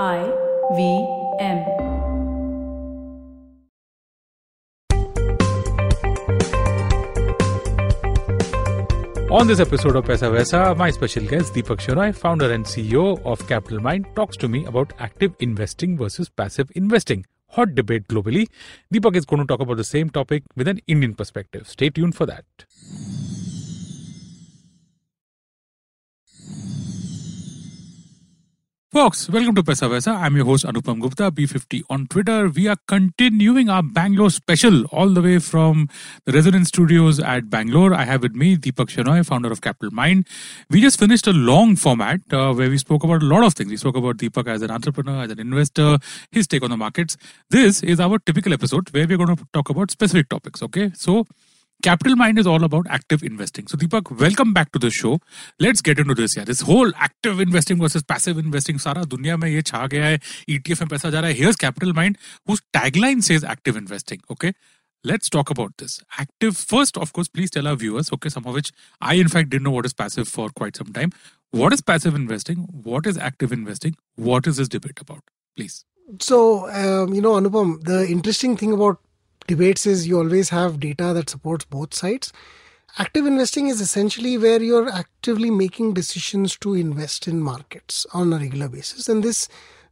I V M. On this episode of Paisa Vaisa, my special guest Deepak Shenoy, founder and CEO of Capitalmind, talks to me about active investing versus passive investing. Hot debate globally. Deepak is going to talk about the same topic with an Indian perspective. Stay tuned for that. Folks, welcome to Paisa Vaisa. I'm your host Anupam Gupta, B50 on Twitter. We are continuing our Bangalore special all the way from the residence studios at Bangalore. I have with me Deepak Shenoy, founder of Capitalmind. We just finished a long format uh, where we spoke about a lot of things. We spoke about Deepak as an entrepreneur, as an investor, his take on the markets. This is our typical episode where we're going to talk about specific topics. Okay, so Capitalmind is all about active investing. So, Deepak, welcome back to the show. Let's get into this. Yeah, this whole active investing versus passive investing. सारा दुनिया में ये छा गया है. ETF में पैसा जा रहा है. Here's Capitalmind, whose tagline says active investing. Okay. Let's talk about this. Active, first, of course, please tell our viewers, okay, some of which I, in fact, didn't know what is passive for quite some time. What is passive investing? What is active investing? What is this debate about? Please. So, um, you know, Anupam, the interesting thing about debates is you always have data that supports both sides. Active investing is essentially where you're actively making decisions to invest in markets on a regular basis. And this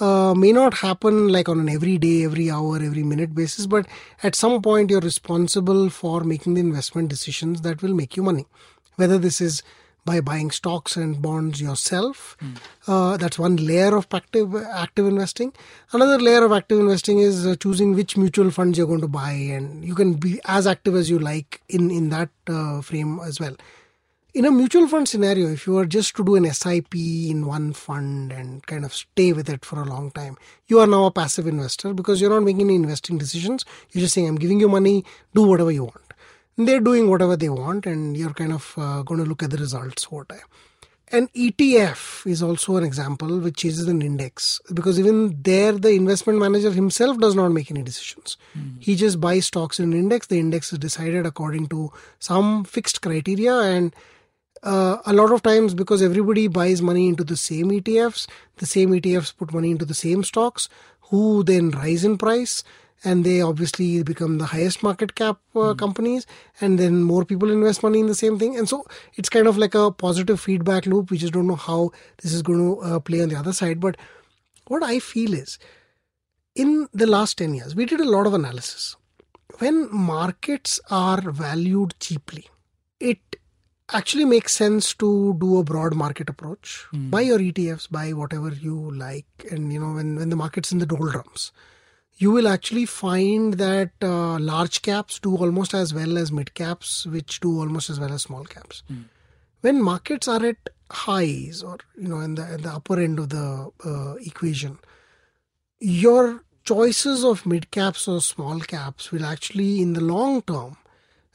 uh, may not happen like on an every day, every hour, every minute basis, but at some point you're responsible for making the investment decisions that will make you money. Whether this is by buying stocks and bonds yourself. Mm. Uh, that's one layer of active active investing. Another layer of active investing is uh, choosing which mutual funds you're going to buy, and you can be as active as you like in in that uh, frame as well. In a mutual fund scenario, if you are just to do an SIP in one fund and kind of stay with it for a long time, you are now a passive investor because you're not making any investing decisions. You're just saying, I'm giving you money, do whatever you want they're doing whatever they want and you're kind of uh, going to look at the results over time an ETF is also an example which chases an index because even there the investment manager himself does not make any decisions. Mm. He just buys stocks in an index. The index is decided according to some fixed criteria and uh, a lot of times because everybody buys money into the same ETFs, the same ETFs put money into the same stocks who then rise in price and they obviously become the highest market cap uh, mm. companies. And then more people invest money in the same thing. And so it's kind of like a positive feedback loop. We just don't know how this is going to uh, play on the other side. But what i feel is in the last 10 years we did a lot of analysis. When markets are valued cheaply it actually makes sense to do a broad market approach. Mm. buy your etfs buy whatever you like. And you know when, when the market's in the doldrums you will actually find that uh, large caps do almost as well as mid caps, which do almost as well as small caps. Mm. When markets are at highs or you know in the, in the upper end of the uh, equation, your choices of mid caps or small caps will actually, in the long term,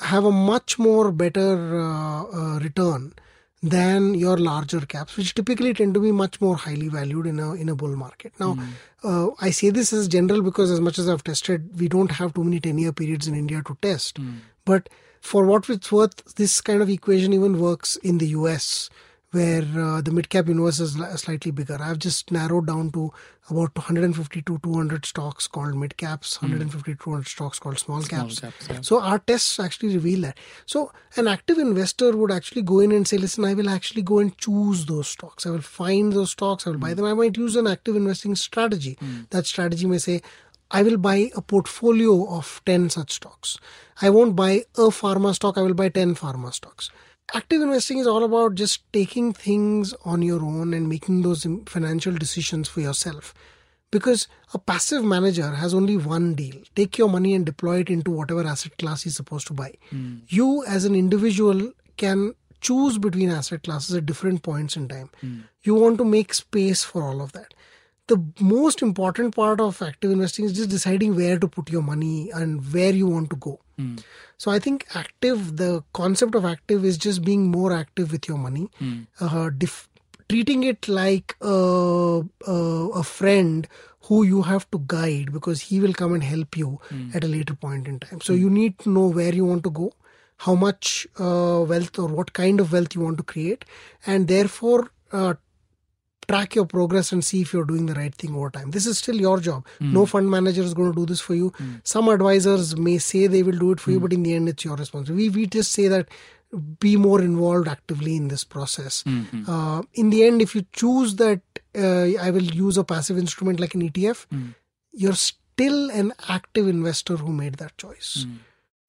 have a much more better uh, uh return than your larger caps, which typically tend to be much more highly valued in a in a bull market. Now, mm. uh, I say this as general because as much as I've tested, we don't have too many ten year periods in India to test. Mm. But for what it's worth, this kind of equation even works in the US where uh, the mid cap universe is slightly bigger. I've just narrowed down to about 150 to 200 stocks called mid caps, mm. 150 to 200 stocks called small, small caps. caps yeah. So our tests actually reveal that. So an active investor would actually go in and say, listen, I will actually go and choose those stocks. I will find those stocks. I will mm. buy hmm. them. I might use an active investing strategy. Mm. That strategy may say, I will buy a portfolio of 10 such stocks. I won't buy a pharma stock. I will buy 10 pharma stocks active investing is all about just taking things on your own and making those financial decisions for yourself because a passive manager has only one deal take your money and deploy it into whatever asset class he's supposed to buy mm. you as an individual can choose between asset classes at different points in time mm. you want to make space for all of that the most important part of active investing is just deciding where to put your money and where you want to go. Mm. So I think active, the concept of active is just being more active with your money, mm. uh, dif- treating it like a, a, a, friend who you have to guide because he will come and help you mm. at a later point in time. So you need to know where you want to go, how much uh, wealth or what kind of wealth you want to create, and therefore uh, track your progress and see if you're doing the right thing over time. This is still your job. Hmm. No fund manager is going to do this for you. Hmm. Some advisors may say they will do it for you, hmm. but in the end, it's your responsibility. We, we just say that be more involved actively in this process. Uh, in the end, if you choose that uh, I will use a passive instrument like an ETF, you're still an active investor who made that choice.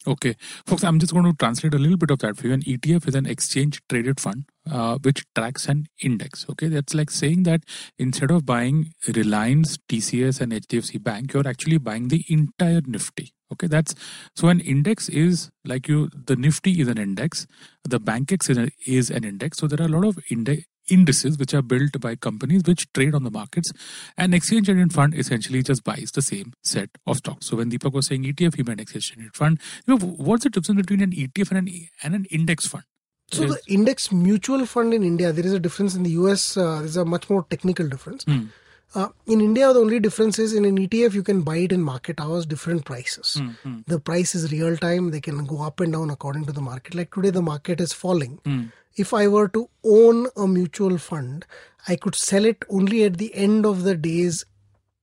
Okay, folks, I'm just going to translate a little bit of that for you. An ETF is an exchange traded fund uh, which tracks an index. Okay, that's like saying that instead of buying Reliance, TCS, and HDFC Bank, you're actually buying the entire Nifty. Okay, that's so an index is like you, the Nifty is an index, the Bankex is, is an index. So there are a lot of index indices which are built by companies which trade on the markets and exchange traded fund essentially just buys the same set of stocks so when deepak was saying etf he meant exchange traded fund you know what's the difference between an etf and an, and an index fund So the index mutual fund in India, there is a difference. In the US, uh, there's a much more technical difference. Hmm. Uh, in India, the only difference is in an ETF, you can buy it in market hours, different prices. Hmm, The price is real time. They can go up and down according to the market. Like today, the market is falling. Hmm. If I were to own a mutual fund, I could sell it only at the end of the day's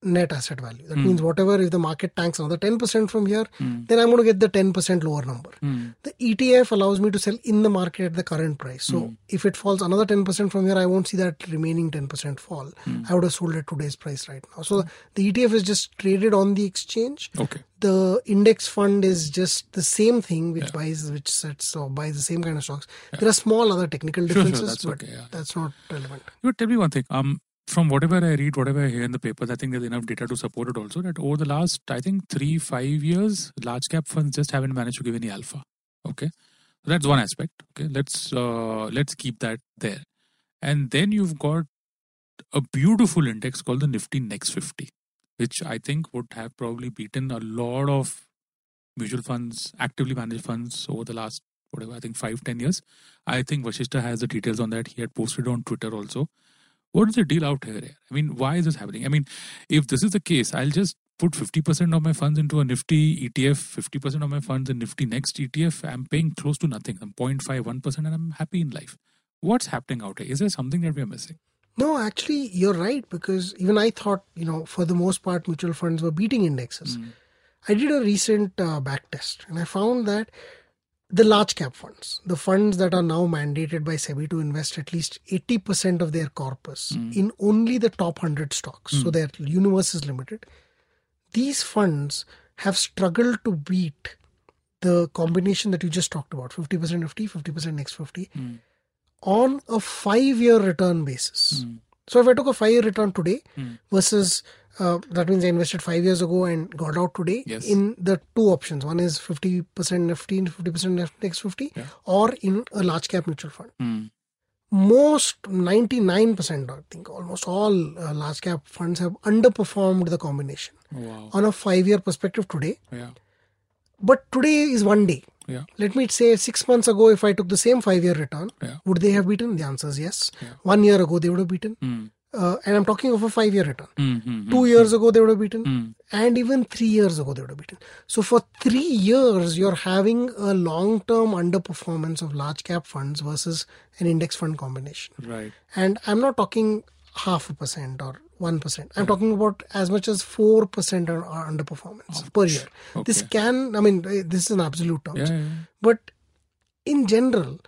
net asset value. That hmm. means whatever, if the market tanks another 10% from here, hmm. then I'm going to get the 10% lower number. Hmm. The ETF allows me to sell in the market at the current price. So if it falls another 10% from here, I won't see that remaining 10% fall. I would have sold at today's price right now. So the ETF is just traded on the exchange. okay The index fund is just the same thing, which buys, which sets or buys the same kind of stocks. There are small other technical sure, differences, that's but okay, yeah. that's not relevant. But tell me one thing. Um, from whatever I read, whatever I hear in the papers, I think there's enough data to support it. Also, that over the last, I think three, five years, large cap funds just haven't managed to give any alpha. Okay, so that's one aspect. Okay, let's uh, let's keep that there, and then you've got a beautiful index called the Nifty Next 50, which I think would have probably beaten a lot of mutual funds, actively managed funds over the last whatever I think five ten years. I think Vashishta has the details on that. He had posted on Twitter also. What is the deal out here? I mean, why is this happening? I mean, if this is the case, I'll just put 50% of my funds into a Nifty ETF, 50% of my funds in Nifty Next ETF. I'm paying close to nothing. I'm 0.51% and I'm happy in life. What's happening out here? Is there something that we're missing? No, actually, you're right because even I thought, you know, for the most part, mutual funds were beating indexes. I did a recent uh, back test and I found that the large cap funds, the funds that are now mandated by SEBI to invest at least 80% of their corpus hmm. in only the top 100 stocks, so hmm. their universe is limited, these funds have struggled to beat the combination that you just talked about 50% Nifty, 50% Next 50 hmm. on a five year return basis. So if I took a five year return today versus uh, that means I invested five years ago and got out today Yes. in the two options. One is 50% Nifty and 50% Nef- next 50 Yeah. or in a large cap mutual fund. Hmm. Most 99%, I think almost all uh, large cap funds have underperformed the combination Wow. on a five year perspective today. Yeah. But today is one day. Yeah. Let me say six months ago, if I took the same five year return, Yeah. would they have beaten? The answer is yes. Yeah. One year ago, they would have beaten. Hmm. Uh, and I'm talking of a five year return. Hmm, hmm, Two years ago, they would have beaten. hmm. And even three years ago, they would have beaten. So for three years, you're having a long term underperformance of large cap funds versus an index fund combination. Right. And I'm not talking half a percent or 1%. I'm talking about as much as 4% are are underperformance per year. This can, I mean, eh, this is an absolute terms. Yeah, yeah, yeah. But in general,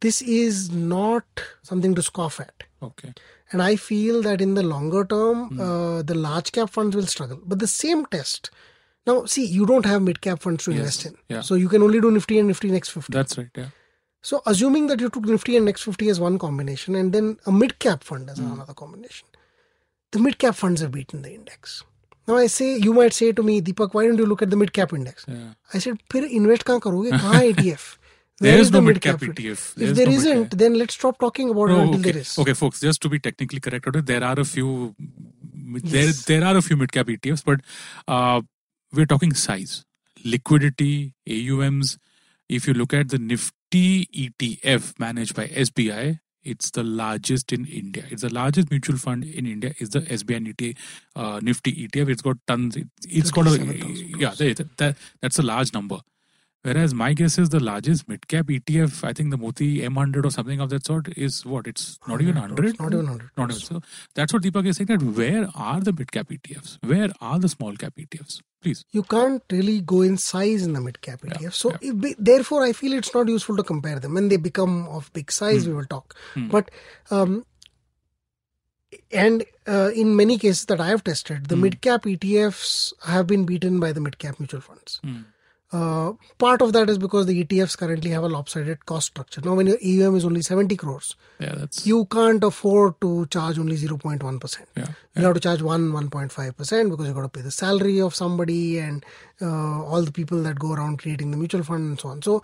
this is not something to scoff at. Okay. And I feel that in the longer term, Hmm. uh, the large cap funds will struggle. But the same test. Now, see, you don't have mid cap funds to Yes, invest in. yeah. So you can only do Nifty and Nifty Next 50. That's right. Yeah. So assuming that you took Nifty and Next 50 as one combination and then a mid cap fund as another combination, the mid cap funds have beaten the index. Now I say, you might say to me, Deepak, why don't you look at the mid cap index? Yeah. I said, फिर invest कहाँ करोगे? कहाँ ETF? Where There is is no mid-cap mid-cap ETF. If there is no isn't, mid-cap. then let's stop talking about it No, until okay. there is. okay, folks. Just to be technically correct, there are a few. There, Yes. there are a few mid cap ETFs, but uh, we're talking size, liquidity, AUMs. If you look at the Nifty ETF managed by SBI, it's the largest in India. It's the largest mutual fund in India. Is the SBI Nifty uh, Nifty ETF. It's got tons. It, it's got a yeah. That, that, that's a large number. Whereas my guess is the largest mid cap ETF, I think the Moti M100 or something of that sort, is what? It's not even 100? Not even 100. Not even. So that's what Deepak is saying that where are the mid cap ETFs? Where are the small cap ETFs? Please. You can't really go in size in the mid cap ETF. Yeah, so, yeah. it be, therefore, I feel it's not useful to compare them. When they become of big size, Hmm. we will talk. Hmm. But, um, and uh, in many cases that I have tested, the Hmm. mid cap ETFs have been beaten by the mid cap mutual funds. Hmm. Uh, part of that is because the ETFs currently have a lopsided cost structure. Now, when your AUM is only 70 crores, Yeah, that's. you can't afford to charge only 0.1%. yeah. You have to charge 1, 1.5% because you've got to pay the salary of somebody and uh, all the people that go around creating the mutual fund and so on. So,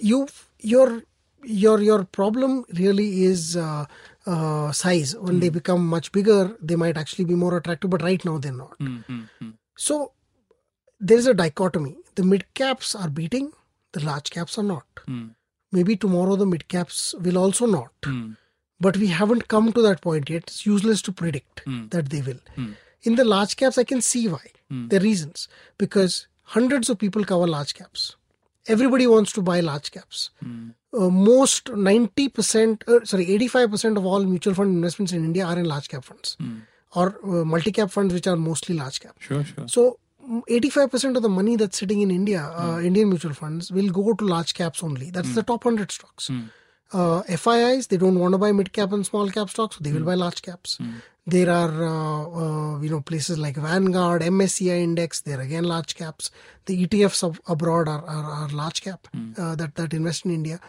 you, your, your, your problem really is uh, uh, size. When they become much bigger, they might actually be more attractive, but right now they're not. Hmm, hmm, hmm. So, there is a dichotomy. The mid caps are beating, the large caps are not. Hmm. Maybe tomorrow the mid caps will also not. Hmm. But we haven't come to that point yet. It's useless to predict Hmm. that they will. Hmm. In the large caps, I can see why. Hmm. The reasons. Because hundreds of people cover large caps. Everybody wants to buy large caps. Hmm. Uh, most 90%, uh, sorry, 85% of all mutual fund investments in India are in large cap funds or uh, multi cap funds, which are mostly large cap. Sure, sure. So, mm, 85% of the money that's sitting in India, uh, Hmm. Indian mutual funds, will go to large caps only. That's the top 100 stocks. Hmm. Uh, FIIs, they don't want to buy mid cap and small cap stocks, so they will Hmm. buy large caps. There are, uh, uh, you know, places like Vanguard, MSCI Index, they're again large caps. The ETFs of, abroad are, are, are large cap Hmm. uh, that, that invest in India.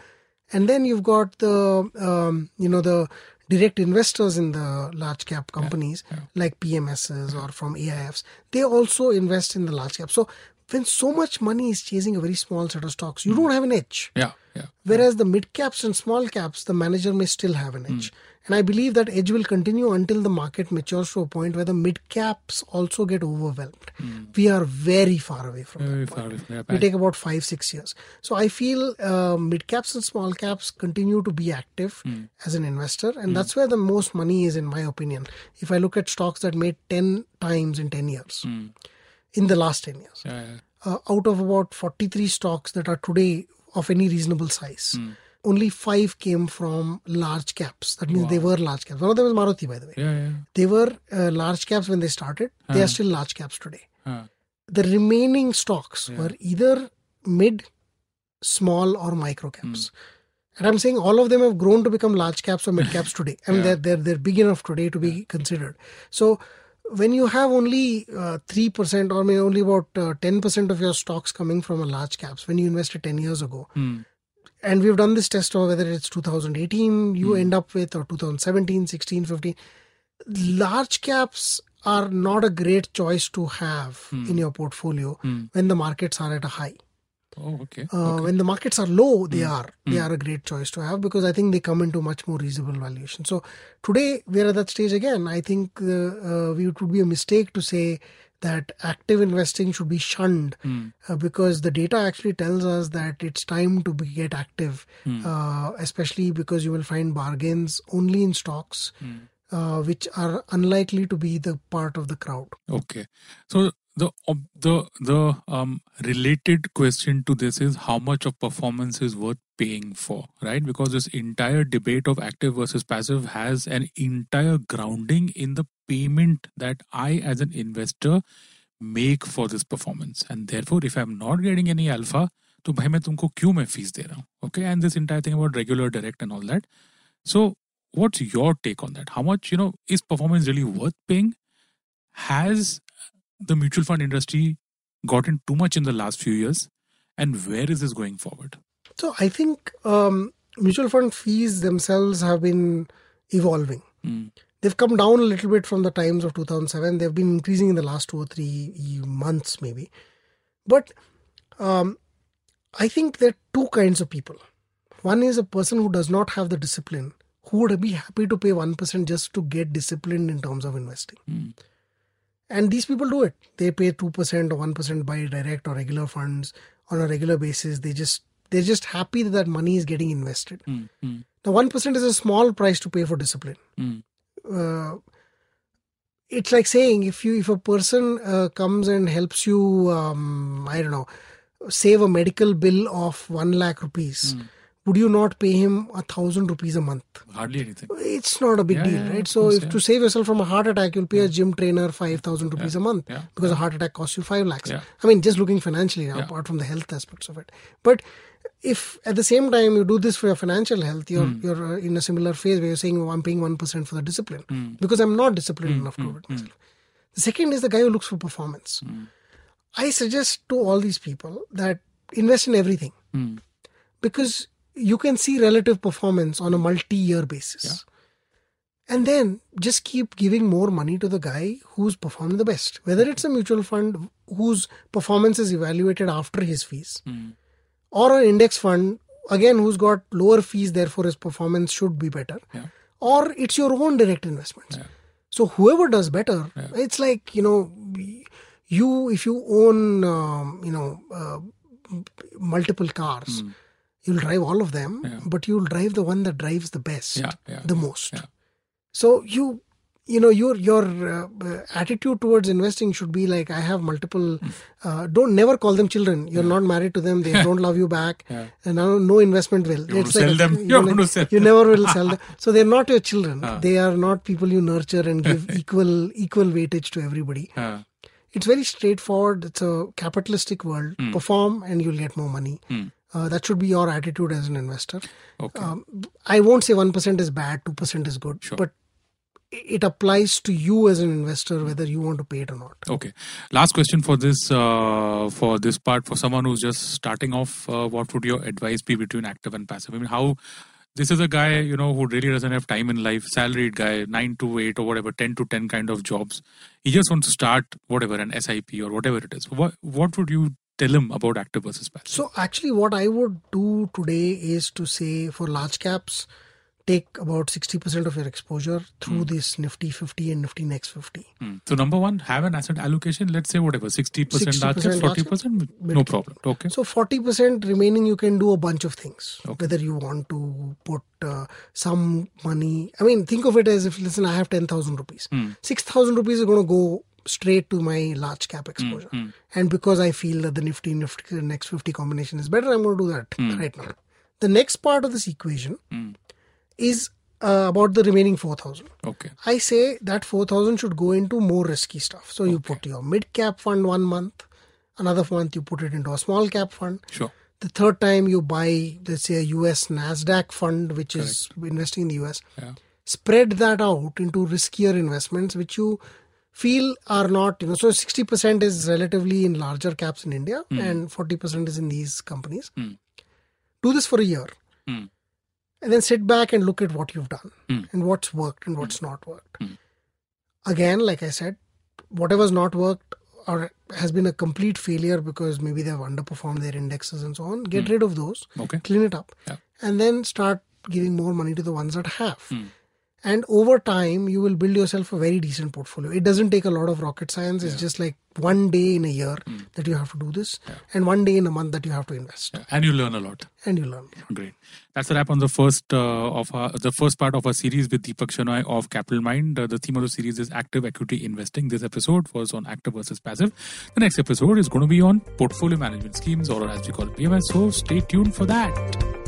And then you've got the, um, you know, the direct investors in the large cap companies like PMSs or from AIFs. They also invest in the large cap. So when so much money is chasing a very small set of stocks, you hmm. don't have an edge. Yeah, yeah. Whereas the mid caps and small caps, the manager may still have an hmm. edge. And I believe that edge will continue until the market matures to a point where the mid caps also get overwhelmed. We are very far away from Very that far point. away from. We take about five, six years. So I feel uh, mid caps and small caps continue to be active as an investor. And that's where the most money is, in my opinion. If I look at stocks that made 10 times in 10 years, Hmm. in the last 10 years, Yeah, yeah. uh, out of about 43 stocks that are today of any reasonable size, only five came from large caps. That means they were large caps. One of them is Maruti, by the way. Yeah, yeah. They were uh, large caps when they started. They are still large caps today. Huh. The remaining stocks were either mid, small, or micro caps. And I'm saying all of them have grown to become large caps or mid caps today. I mean, they're, they're, they're big enough today to be considered. So when you have only uh, 3% or maybe only about uh, 10% of your stocks coming from a large caps when you invested 10 years ago, Hmm. And we've done this test over whether it's 2018 you end up with or 2017 16 15 large caps are not a great choice to have in your portfolio when the markets are at a high. Oh, okay. uh, when the markets are low they are. They are a great choice to have because i think they come into much more reasonable valuation. So today we're at that stage again. I think uh, uh, we- it would be a mistake to say that active investing should be shunned uh, because the data actually tells us that it's time to be, get active uh, especially because you will find bargains only in stocks uh, which are unlikely to be the part of the crowd. Okay. So the ob- the the um related question to this is how much of performance is worth paying for, right? Because this entire debate of active versus passive has an entire grounding in the payment that I as an investor make for this performance. And therefore if I'm not getting any alpha, तो भाई मैं तुमको क्यों मैं fees दे रहा हूँ okay and this entire thing about regular direct and all that so what's your take on that how much you know is performance really worth paying has the mutual fund industry gotten too much in the last few years and where is this going forward So I think um, mutual fund fees themselves have been evolving. Mm. They've come down a little bit from the times of 2007. They've been increasing in the last two or three months, maybe. But um, I think there are two kinds of people. One is a person who does not have the discipline, who would be happy to pay 1% just to get disciplined in terms of investing. Mm. And these people do it. They pay 2% or 1% by direct or regular funds on a regular basis. They just they're just happy that that money is getting invested. Mm. Mm. Now, 1% is a small price to pay for discipline. Mm. Uh, it's like saying if you if a person uh, comes and helps you um, i don't know save a medical bill of 1 lakh rupees, would you not pay him a thousand rupees a month? Hardly anything. It's not a big Yeah, deal, yeah, right? So, course, if yeah. to save yourself from a heart attack, you'll pay a gym trainer 5,000 rupees a month because a heart attack costs you 5 lakhs. I mean, just looking financially now, apart from the health aspects of it. But if at the same time you do this for your financial health, you're Hmm. you're uh, in a similar phase where you're saying, oh, I'm paying 1% for the discipline because I'm not disciplined Hmm. enough to do it myself. The second is the guy who looks for performance. I suggest to all these people that invest in everything Hmm. because you can see relative performance on a multi-year basis. And then just keep giving more money to the guy who's performing the best. Whether it's a mutual fund whose performance is evaluated after his fees, Hmm. or an index fund again who's got lower fees, therefore his performance should be better, Yeah. or it's your own direct investments. So whoever does better, Yeah. it's like you know, you if you own um, you know uh, multiple cars, you'll drive all of them. Yeah. but you'll drive the one that drives the best, Yeah, yeah, the most. yeah. So you you know your your uh, uh, attitude towards investing should be like I have multiple. Hmm. Uh, don't never call them children. You're not married to them. They don't love you back, Yeah. and no, no investment will. You're gonna sell them. you gonna sell you never will sell them. So they're not your children. Ah. They are not people you nurture and give equal equal weightage to everybody. Uh, It's very straightforward. It's a capitalistic world. Hmm. Perform and you'll get more money. Uh, that should be your attitude as an investor. okay. Um, I won't say 1% is bad, 2% is good, Sure. but it applies to you as an investor whether you want to pay it or not. Okay. Last question for this uh, for this part for someone who's just starting off. Uh, what would your advice be between active and passive? I mean, how this is a guy you know who really doesn't have time in life, salaried guy, nine to eight or whatever, ten to ten kind of jobs. He just wants to start whatever an SIP or whatever it is. What what would you tell him about active versus passive? So actually, what I would do today is to say for large caps, take about 60% of your exposure through this Nifty 50 and Nifty Next 50. Hmm. So number one, have an asset allocation. Let's say whatever, sixty percent 60% large caps, forty cap, percent, no problem. Okay. So 40% remaining, you can do a bunch of things. Okay. Whether you want to put uh, some money, I mean, think of it as if, listen, I have 10,000 rupees. Hmm. 6,000 rupees is going to go straight to my large cap exposure. hmm. And because I feel that the Nifty, Nifty next 50 combination is better, I'm going to do that Hmm. right now. The next part of this equation Hmm. is uh, about the remaining 4,000. Okay. I say that 4,000 should go into more risky stuff. So you put your mid cap fund one month, another month you put it into a small cap fund. Sure. The third time you buy, let's say, a US NASDAQ fund, which is investing in the US. Yeah. Spread that out into riskier investments, which you feel are not, you know, so 60% is relatively in larger caps in India and 40% is in these companies. Hmm. Do this for a year Hmm. and then sit back and look at what you've done Hmm. and what's worked and what's not worked. Hmm. Again, like I said, whatever's not worked or has been a complete failure because maybe they've underperformed their indexes and so on, get rid of those, Okay. clean it up, Yeah. and then start giving more money to the ones that have. And over time, you will build yourself a very decent portfolio. It doesn't take a lot of rocket science. It's just like one day in a year that you have to do this, and one day in a month that you have to invest, Yeah. And you learn a lot. and you learn. Great. That's a wrap on the first uh, of our, the first part of our series with Deepak Shenoy of Capitalmind. Uh, the theme of the series is active equity investing. This episode was on active versus passive. The next episode is going to be on portfolio management schemes, or as we call it, PMS. So stay tuned for that.